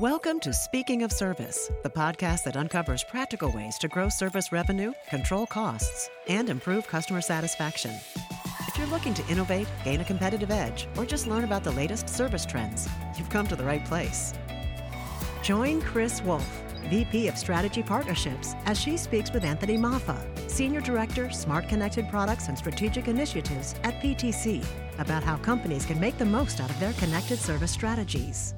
Welcome to Speaking of Service, the podcast that uncovers practical ways to grow service revenue, control costs, and improve customer satisfaction. If you're looking to innovate, gain a competitive edge, or just learn about the latest service trends, you've come to the right place. Join Chris Wolf, VP of Strategy Partnerships, as she speaks with Anthony Maffa, Senior Director, Smart Connected Products and Strategic Initiatives at PTC, about how companies can make the most out of their connected service strategies.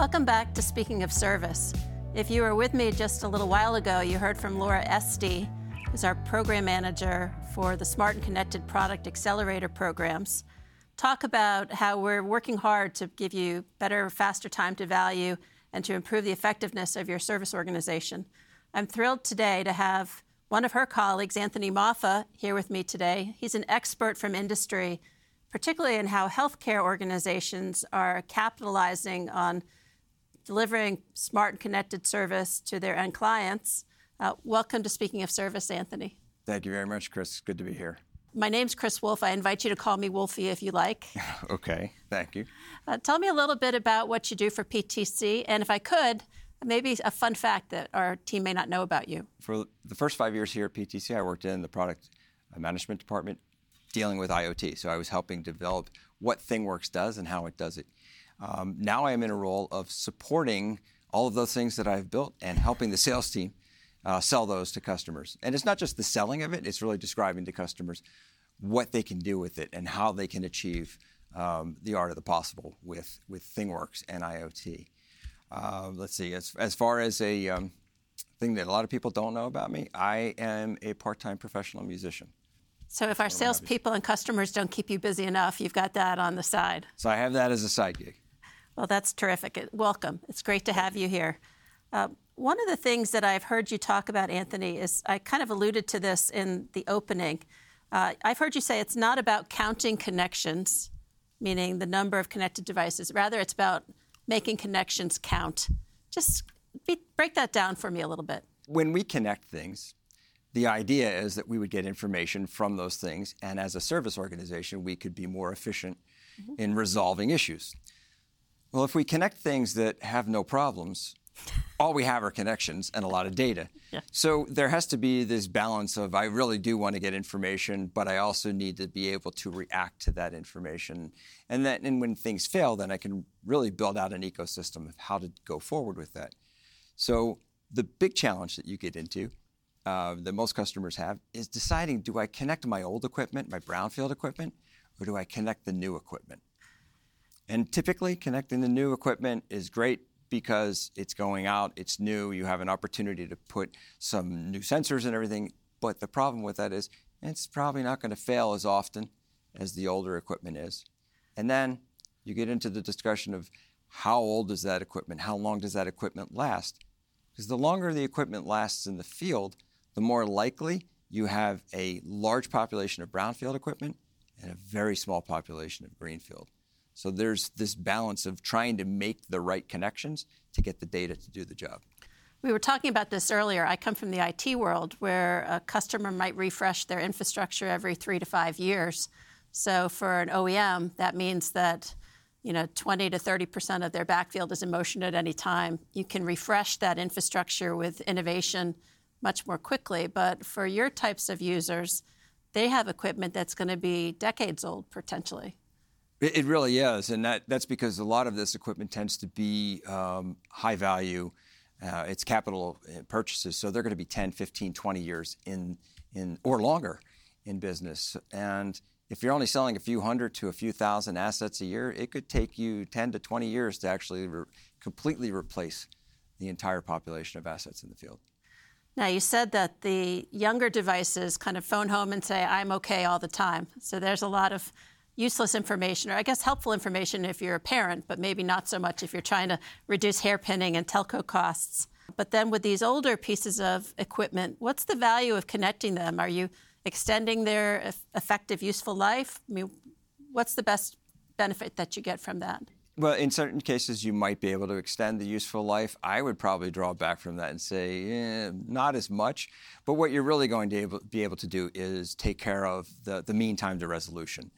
Welcome back to Speaking of Service. If you were with me just a little while ago, you heard from Laura Esty, who's our program manager for the Smart and Connected Product Accelerator programs, talk about how we're working hard to give you better, faster time to value and to improve the effectiveness of your service organization. I'm thrilled today to have one of her colleagues, Anthony Maffa, here with me today. He's an expert from industry, particularly in how healthcare organizations are capitalizing on delivering smart and connected service to their end clients. Uh, welcome to Speaking of Service, Anthony. Thank you very much, Chris. Good to be here. My name's Chris Wolf. I invite you to call me Wolfie if you like. okay, thank you. Uh, tell me a little bit about what you do for PTC, and if I could, maybe a fun fact that our team may not know about you. For the first five years here at PTC, I worked in the product management department dealing with IoT. So I was helping develop what ThingWorx does and how it does it. Um, now I am in a role of supporting all of those things that I've built and helping the sales team uh, sell those to customers. And it's not just the selling of it, it's really describing to customers what they can do with it and how they can achieve um, the art of the possible with, with ThingWorx and IoT. Uh, let's see, as, as far as a um, thing that a lot of people don't know about me, I am a part time professional musician. So if our salespeople and customers don't keep you busy enough, you've got that on the side. So I have that as a side gig. Well, that's terrific. Welcome. It's great to have you here. Uh, one of the things that I've heard you talk about, Anthony, is I kind of alluded to this in the opening. Uh, I've heard you say it's not about counting connections, meaning the number of connected devices. Rather, it's about making connections count. Just be, break that down for me a little bit. When we connect things, the idea is that we would get information from those things, and as a service organization, we could be more efficient mm-hmm. in resolving issues. Well, if we connect things that have no problems, all we have are connections and a lot of data. Yeah. So there has to be this balance of I really do want to get information, but I also need to be able to react to that information. And then and when things fail, then I can really build out an ecosystem of how to go forward with that. So the big challenge that you get into uh, that most customers have is deciding do I connect my old equipment, my brownfield equipment, or do I connect the new equipment? And typically, connecting the new equipment is great because it's going out, it's new, you have an opportunity to put some new sensors and everything. But the problem with that is it's probably not going to fail as often as the older equipment is. And then you get into the discussion of how old is that equipment? How long does that equipment last? Because the longer the equipment lasts in the field, the more likely you have a large population of brownfield equipment and a very small population of greenfield. So there's this balance of trying to make the right connections to get the data to do the job. We were talking about this earlier. I come from the IT world where a customer might refresh their infrastructure every three to five years. So for an OEM, that means that you know 20 to 30 percent of their backfield is in motion at any time. You can refresh that infrastructure with innovation much more quickly. But for your types of users, they have equipment that's going to be decades old potentially. It, it really is, and that, that's because a lot of this equipment tends to be um, high value. Uh, it's capital uh, purchases, so they're going to be 10, 15, 20 years in, in or longer in business. And if you're only selling a few hundred to a few thousand assets a year, it could take you 10 to 20 years to actually re- completely replace the entire population of assets in the field. Now, you said that the younger devices kind of phone home and say, I'm okay all the time. So there's a lot of useless information, or I guess helpful information if you're a parent, but maybe not so much if you're trying to reduce hairpinning and telco costs. But then with these older pieces of equipment, what's the value of connecting them? Are you extending their effective, useful life? I mean, what's the best benefit that you get from that? Well, in certain cases, you might be able to extend the useful life. I would probably draw back from that and say, eh, not as much. But what you're really going to be able to do is take care of the, the mean time to resolution.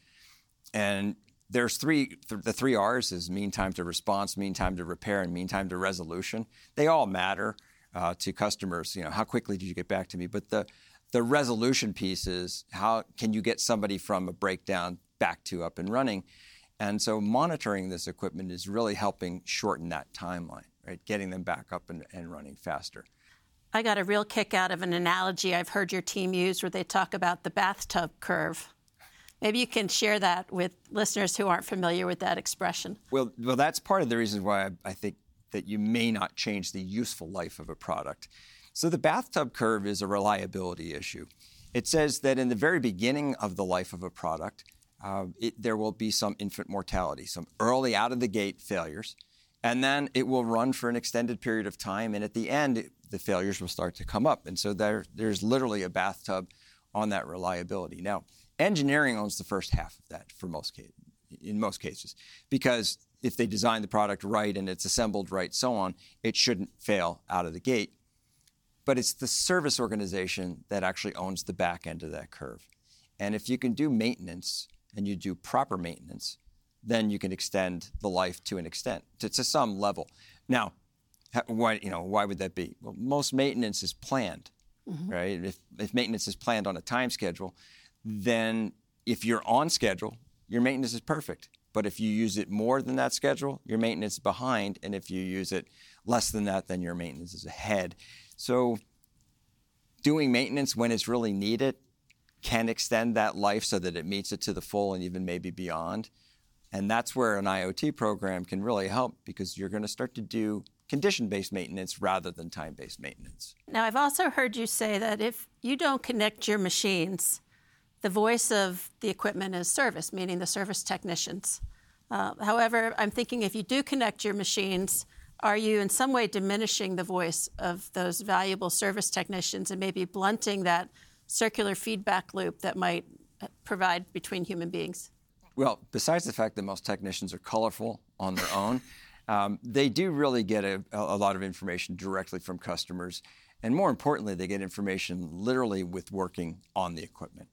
And there's three, th- the three R's is mean time to response, mean time to repair, and mean time to resolution. They all matter uh, to customers. You know, how quickly did you get back to me? But the the resolution piece is how can you get somebody from a breakdown back to up and running? And so monitoring this equipment is really helping shorten that timeline, right? Getting them back up and, and running faster. I got a real kick out of an analogy I've heard your team use where they talk about the bathtub curve. Maybe you can share that with listeners who aren't familiar with that expression. Well, well, that's part of the reason why I, I think that you may not change the useful life of a product. So the bathtub curve is a reliability issue. It says that in the very beginning of the life of a product, uh, it, there will be some infant mortality, some early out of the gate failures, and then it will run for an extended period of time. And at the end, it, the failures will start to come up. And so there, there's literally a bathtub on that reliability. Now, engineering owns the first half of that for most cases, in most cases, because if they design the product right and it's assembled right, so on, it shouldn't fail out of the gate. But it's the service organization that actually owns the back end of that curve. And if you can do maintenance and you do proper maintenance, then you can extend the life to an extent, to, to some level. Now, why, you know, why would that be? Well, most maintenance is planned, mm-hmm. right? If, if maintenance is planned on a time schedule, then if you're on schedule, your maintenance is perfect. But if you use it more than that schedule, your maintenance is behind. And if you use it less than that, then your maintenance is ahead. So doing maintenance when it's really needed can extend that life so that it meets it to the full and even maybe beyond. And that's where an IoT program can really help because you're going to start to do condition based maintenance rather than time based maintenance. Now, I've also heard you say that if you don't connect your machines, the voice of the equipment is service, meaning the service technicians. Uh, however, I'm thinking if you do connect your machines, are you in some way diminishing the voice of those valuable service technicians and maybe blunting that circular feedback loop that might uh, provide between human beings? Well, besides the fact that most technicians are colorful on their own, um, they do really get a, a lot of information directly from customers. And more importantly, they get information literally with working on the equipment.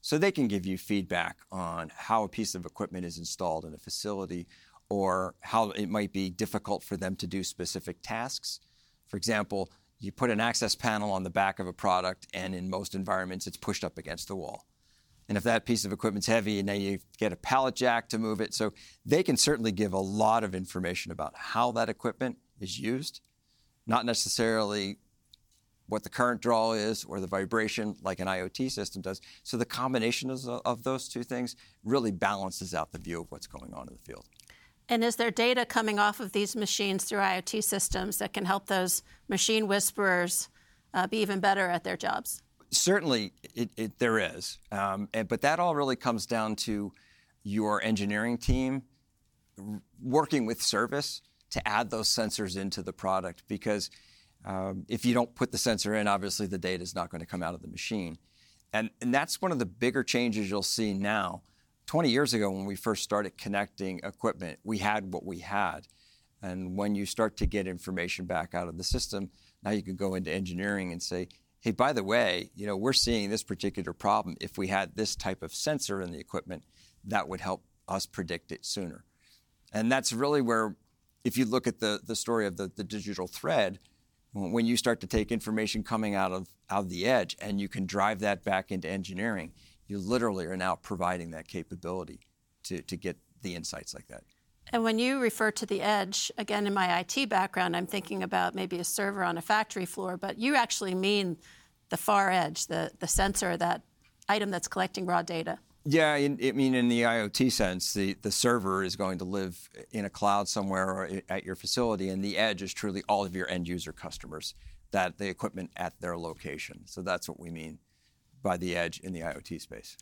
So they can give you feedback on how a piece of equipment is installed in a facility or how it might be difficult for them to do specific tasks. For example, you put an access panel on the back of a product, and in most environments, it's pushed up against the wall. And if that piece of equipment's heavy, and now you get a pallet jack to move it. So they can certainly give a lot of information about how that equipment is used, not necessarily what the current draw is or the vibration like an IoT system does. So the combination of, of those two things really balances out the view of what's going on in the field. And is there data coming off of these machines through IoT systems that can help those machine whisperers uh, be even better at their jobs? Certainly, it, it, there is. Um, and, but that all really comes down to your engineering team working with service to add those sensors into the product because um, if you don't put the sensor in, obviously the data is not going to come out of the machine. And, and that's one of the bigger changes you'll see now. 20 years ago, when we first started connecting equipment, we had what we had. And when you start to get information back out of the system, now you can go into engineering and say, hey, by the way, you know, we're seeing this particular problem. If we had this type of sensor in the equipment, that would help us predict it sooner. And that's really where, if you look at the, the story of the, the digital thread, when you start to take information coming out of, out of the edge and you can drive that back into engineering, you literally are now providing that capability to, to get the insights like that. And when you refer to the edge, again, in my IT background, I'm thinking about maybe a server on a factory floor, but you actually mean the far edge, the, the sensor, that item that's collecting raw data. Yeah, in, I mean, in the IoT sense, the, the server is going to live in a cloud somewhere or at your facility, and the edge is truly all of your end user customers, that the equipment at their location. So that's what we mean by the edge in the IoT space.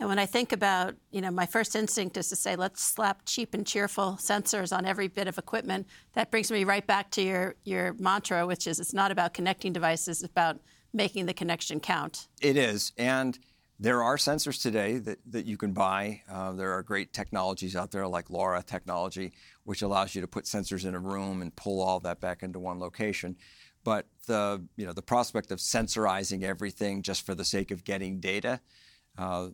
And when I think about, you know, my first instinct is to say, let's slap cheap and cheerful sensors on every bit of equipment. That brings me right back to your, your mantra, which is it's not about connecting devices, it's about making the connection count. It is. And there are sensors today that, that you can buy. Uh, there are great technologies out there like LoRa technology, which allows you to put sensors in a room and pull all that back into one location. But the, you know, the prospect of sensorizing everything just for the sake of getting data, uh,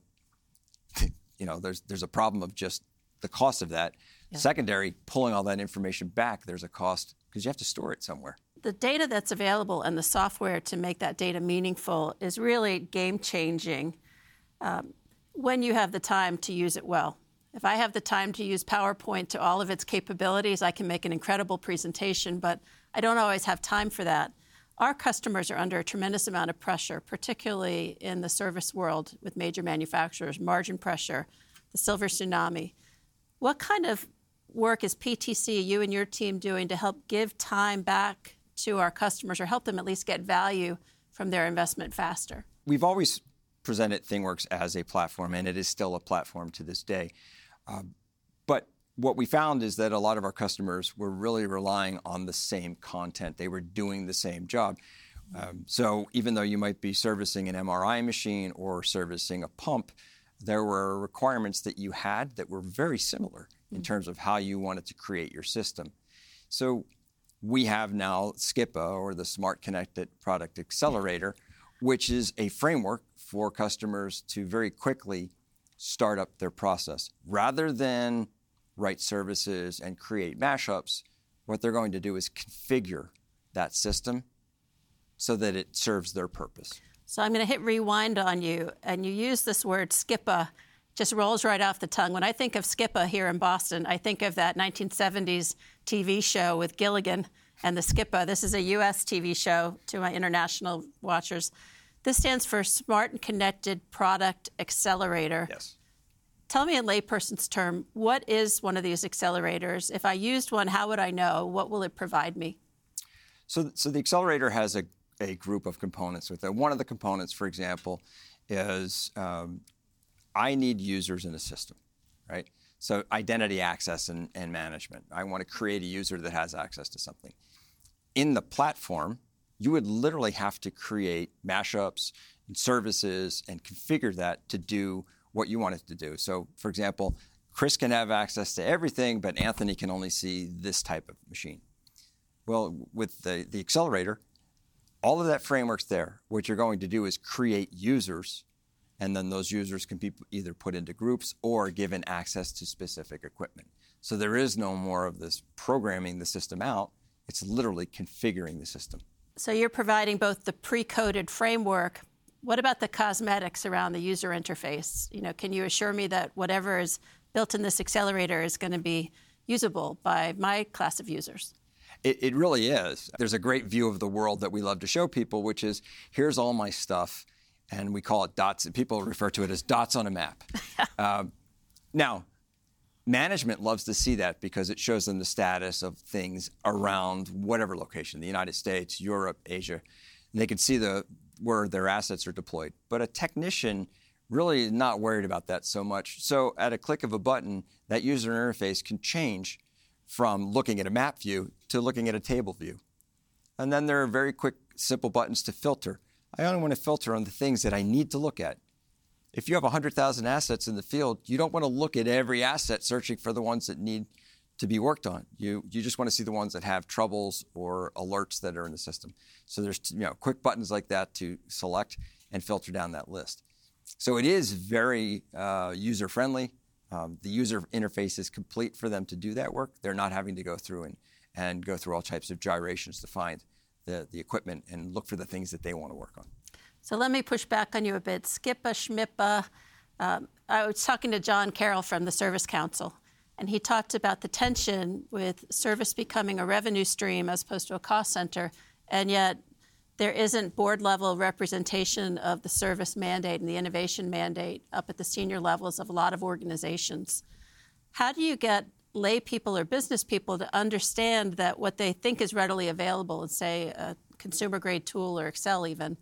you know, there's, there's a problem of just the cost of that. Secondary, pulling all that information back, there's a cost because you have to store it somewhere. The data that's available and the software to make that data meaningful is really game changing um, when you have the time to use it well. If I have the time to use PowerPoint to all of its capabilities, I can make an incredible presentation, but I don't always have time for that. Our customers are under a tremendous amount of pressure, particularly in the service world with major manufacturers, margin pressure, the silver tsunami. What kind of work is PTC, you and your team, doing to help give time back to our customers or help them at least get value from their investment faster? We've always presented ThingWorx as a platform, and it is still a platform to this day. Um, but what we found is that a lot of our customers were really relying on the same content. They were doing the same job. Um, so even though you might be servicing an MRI machine or servicing a pump, there were requirements that you had that were very similar in terms of how you wanted to create your system. So we have now SCIPA, or the Smart Connected Product Accelerator, which is a framework for customers to very quickly start up their process. Rather than write services and create mashups, what they're going to do is configure that system so that it serves their purpose. So I'm going to hit rewind on you, and you use this word SCIPA, just rolls right off the tongue. When I think of SCIPA here in Boston, I think of that 1970s TV show with Gilligan and the SCIPA. This is a U.S. TV show to my international watchers. This stands for Smart and Connected Product Accelerator. Yes. Tell me in layperson's term, what is one of these accelerators? If I used one, how would I know? What will it provide me? So, so the accelerator has a, a group of components with it. One of the components, for example, is um, I need users in a system, right? So identity access and, and management. I want to create a user that has access to something. In the platform, you would literally have to create mashups and services and configure that to do what you want it to do. So, for example, Chris can have access to everything, but Anthony can only see this type of machine. Well, with the, the accelerator, all of that framework's there. What you're going to do is create users, and then those users can be either put into groups or given access to specific equipment. So there is no more of this programming the system out. It's literally configuring the system. So you're providing both the pre-coded framework. What about the cosmetics around the user interface? You know, can you assure me that whatever is built in this accelerator is going to be usable by my class of users? It, it, really is. There's a great view of the world that we love to show people, which is here's all my stuff, and we call it dots. People refer to it as dots on a map. um, now, Management loves to see that because it shows them the status of things around whatever location, the United States, Europe, Asia. And they can see the, where their assets are deployed. But a technician really is not worried about that so much. So at a click of a button, that user interface can change from looking at a map view to looking at a table view. And then there are very quick, simple buttons to filter. I only want to filter on the things that I need to look at if you have 100,000 assets in the field, you don't want to look at every asset searching for the ones that need to be worked on. You, you just want to see the ones that have troubles or alerts that are in the system. So there's you know, quick buttons like that to select and filter down that list. So it is very uh, user friendly. Um, the user interface is complete for them to do that work. They're not having to go through and, and go through all types of gyrations to find the, the equipment and look for the things that they want to work on. So let me push back on you a bit. SCIPA, SCHMIPA. Um, I was talking to John Carroll from the Service Council, and he talked about the tension with service becoming a revenue stream as opposed to a cost center, and yet there isn't board level representation of the service mandate and the innovation mandate up at the senior levels of a lot of organizations. How do you get lay people or business people to understand that what they think is readily available and say, a consumer grade tool or Excel even,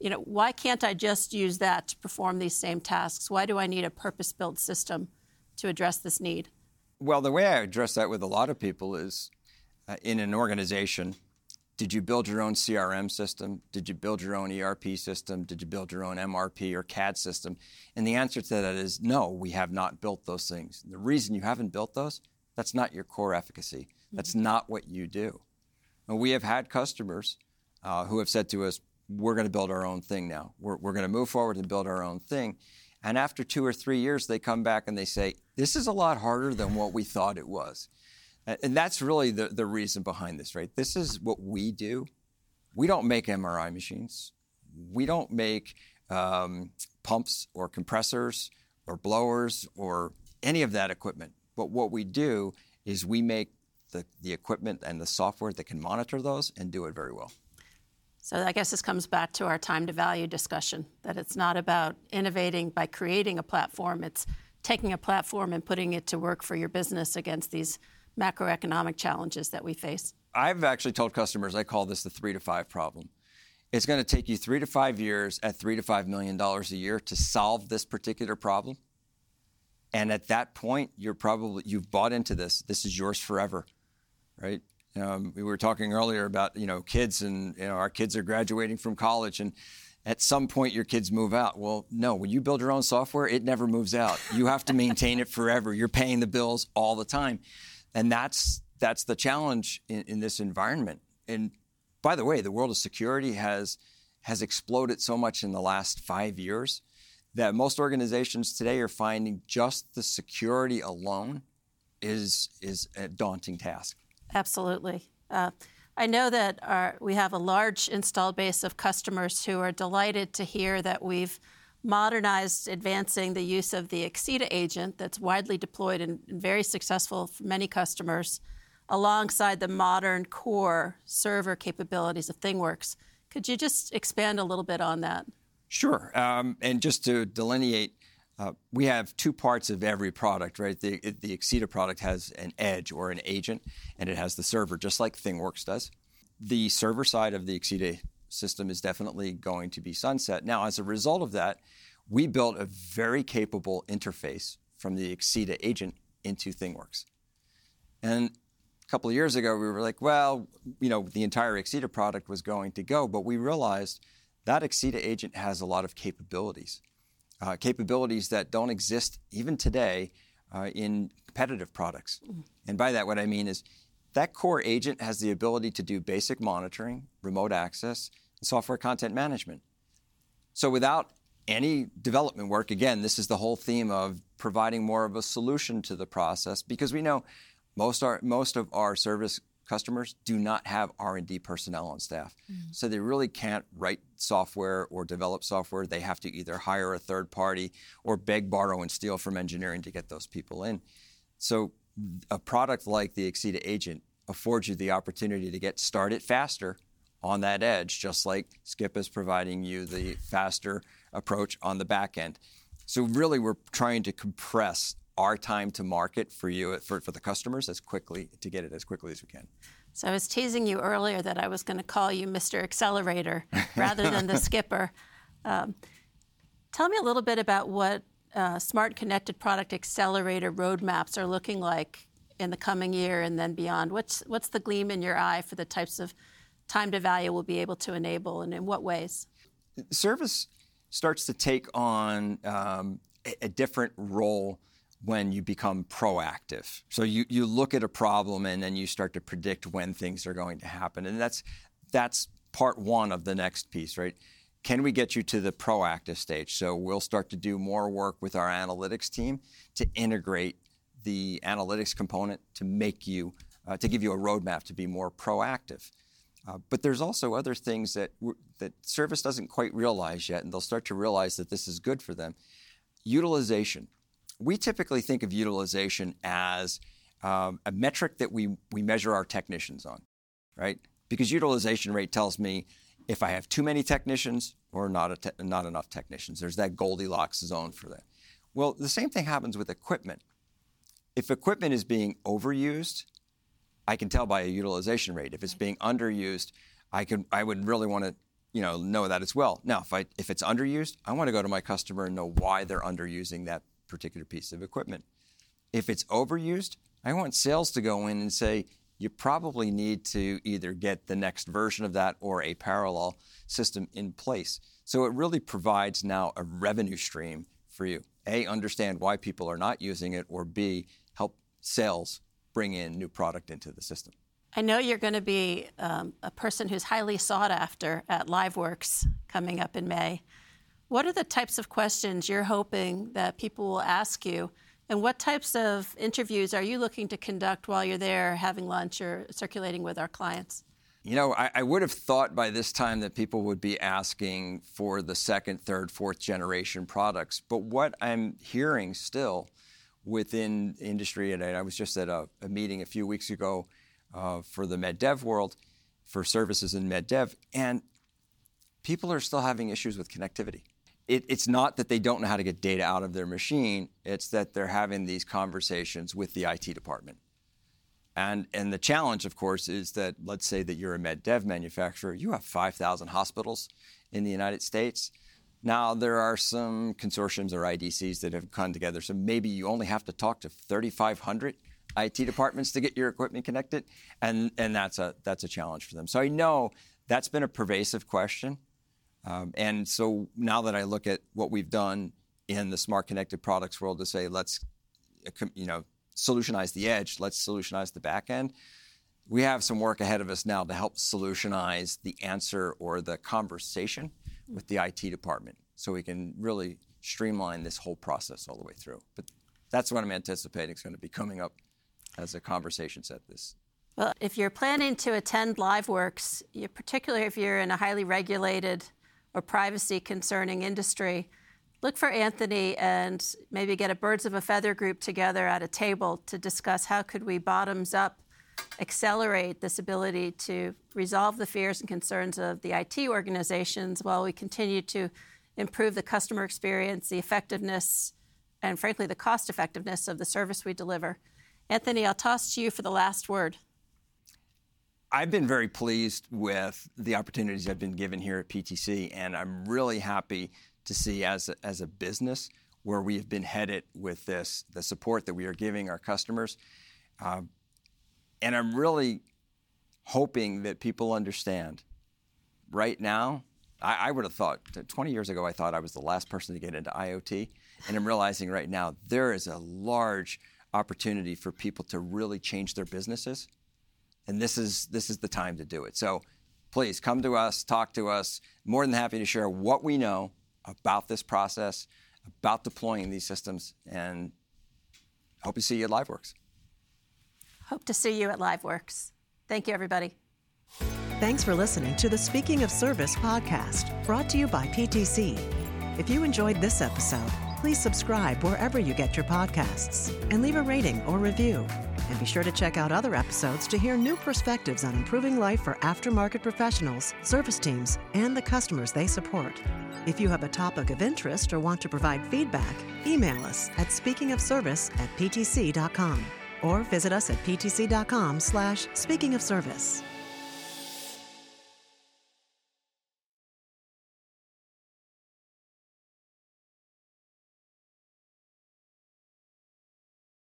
you know, why can't I just use that to perform these same tasks? Why do I need a purpose built system to address this need? Well, the way I address that with a lot of people is uh, in an organization, did you build your own CRM system? Did you build your own ERP system? Did you build your own MRP or CAD system? And the answer to that is no, we have not built those things. The reason you haven't built those, that's not your core efficacy. That's mm-hmm. not what you do. And we have had customers uh, who have said to us, we're going to build our own thing now. We're, we're going to move forward and build our own thing. And after two or three years, they come back and they say, This is a lot harder than what we thought it was. And that's really the, the reason behind this, right? This is what we do. We don't make MRI machines. We don't make um, pumps or compressors or blowers or any of that equipment. But what we do is we make the, the equipment and the software that can monitor those and do it very well. So I guess this comes back to our time to value discussion that it's not about innovating by creating a platform, it's taking a platform and putting it to work for your business against these macroeconomic challenges that we face. I've actually told customers I call this the three to five problem. It's going to take you three to five years at three to five million dollars a year to solve this particular problem. And at that point, you're probably you've bought into this. This is yours forever, right? Um, we were talking earlier about you know kids, and you know our kids are graduating from college, and at some point your kids move out. Well, no, when you build your own software, it never moves out. You have to maintain it forever. You're paying the bills all the time, and that's that's the challenge in, in this environment. And by the way, the world of security has has exploded so much in the last five years that most organizations today are finding just the security alone is, is a daunting task. Absolutely. Uh, I know that our, we have a large installed base of customers who are delighted to hear that we've modernized advancing the use of the Axeda agent that's widely deployed and, and very successful for many customers alongside the modern core server capabilities of ThingWorx. Could you just expand a little bit on that? Sure. Um, and just to delineate, Uh, we have two parts of every product, right? The, Axeda product has an edge or an agent, and it has the server, just like ThingWorx does. The server side of the Axeda system is definitely going to be sunset. Now, as a result of that, we built a very capable interface from the Axeda agent into ThingWorx. And a couple of years ago, we were like, well, you know, the entire Axeda product was going to go, but we realized – that Axeda agent has a lot of capabilities, uh, capabilities that don't exist even today uh, in competitive products. And by that, what I mean is that core agent has the ability to do basic monitoring, remote access, and software content management. So without any development work, again, this is the whole theme of providing more of a solution to the process because we know most, our, most of our service customers do not have R&D personnel on staff. Mm-hmm. So they really can't write software or develop software. They have to either hire a third party or beg, borrow, and steal from engineering to get those people in. So a product like the Axeda Agent affords you the opportunity to get started faster on that edge, just like Skip is providing you the faster approach on the back end. So really, we're trying to compress our time to market for you for, for the customers as quickly to get it as quickly as we can. So I was teasing you earlier that I was going to call you Mr. Accelerator rather than the skipper. Um, tell me a little bit about what uh, smart connected product accelerator roadmaps are looking like in the coming year and then beyond. What's what's the gleam in your eye for the types of time to value we'll be able to enable, and in what ways? Service starts to take on um, a, a different role when you become proactive. So you, you look at a problem and then you start to predict when things are going to happen. And that's that's part one of the next piece, right? Can we get you to the proactive stage? So we'll start to do more work with our analytics team to integrate the analytics component to make you uh, to give you a roadmap to be more proactive. Uh, but there's also other things that that service doesn't quite realize yet, and they'll start to realize that this is good for them. Utilization we typically think of utilization as um, a metric that we, we measure our technicians on, right? Because utilization rate tells me if I have too many technicians or not, te- not enough technicians. There's that Goldilocks zone for that. Well, the same thing happens with equipment. If equipment is being overused, I can tell by a utilization rate. If it's being underused, I can I would really want to you know know that as well. Now, if I if it's underused, I want to go to my customer and know why they're underusing that particular piece of equipment. If it's overused, I want sales to go in and say, you probably need to either get the next version of that or a parallel system in place. So it really provides now a revenue stream for you. A, understand why people are not using it, or B, help sales bring in new product into the system. I know you're going to be um, a person who's highly sought after at LiveWorks coming up in May. What are the types of questions you're hoping that people will ask you? And what types of interviews are you looking to conduct while you're there having lunch or circulating with our clients? You know, I, I, would have thought by this time that people would be asking for the second, third, fourth generation products. But what I'm hearing still within industry, and I was just at a, a meeting a few weeks ago uh, for the MedDev world, for services in MedDev, and people are still having issues with connectivity. It, it's not that they don't know how to get data out of their machine, it's that they're having these conversations with the IT department. And, and the challenge, of course, is that let's say that you're a med dev manufacturer, you have 5,000 hospitals in the United States. Now, there are some consortiums or IDCs that have come together, so maybe you only have to talk to 3,500 IT departments to get your equipment connected, and, and that's, a, that's a challenge for them. So I know that's been a pervasive question. Um, and so now that I look at what we've done in the smart connected products world to say, let's you know, solutionize the edge, let's solutionize the back end. We have some work ahead of us now to help solutionize the answer or the conversation with the IT department so we can really streamline this whole process all the way through. But that's what I'm anticipating is going to be coming up as a conversation set this. Well, if you're planning to attend LiveWorx, particularly if you're in a highly regulated or privacy concerning industry, look for Anthony and maybe get a birds of a feather group together at a table to discuss how could we bottoms up accelerate this ability to resolve the fears and concerns of the IT organizations while we continue to improve the customer experience, the effectiveness, and frankly, the cost effectiveness of the service we deliver. Anthony, I'll toss to you for the last word. I've been very pleased with the opportunities I've been given here at PTC, and I'm really happy to see as a, as a business where we have been headed with this, the support that we are giving our customers. Uh, and I'm really hoping that people understand right now. I, I would have thought 20 years ago, I thought I was the last person to get into IoT. And I'm realizing right now there is a large opportunity for people to really change their businesses and this is this is the time to do it. So please come to us, talk to us. More than happy to share what we know about this process, about deploying these systems, and hope to see you at LiveWorx. Hope to see you at LiveWorx. Thank you, everybody. Thanks for listening to the Speaking of Service podcast, brought to you by PTC. If you enjoyed this episode, please subscribe wherever you get your podcasts and leave a rating or review. And be sure to check out other episodes to hear new perspectives on improving life for aftermarket professionals, service teams, and the customers they support. If you have a topic of interest or want to provide feedback, email us at speakingofservice at ptc.com or visit us at ptc.com slash speakingofservice.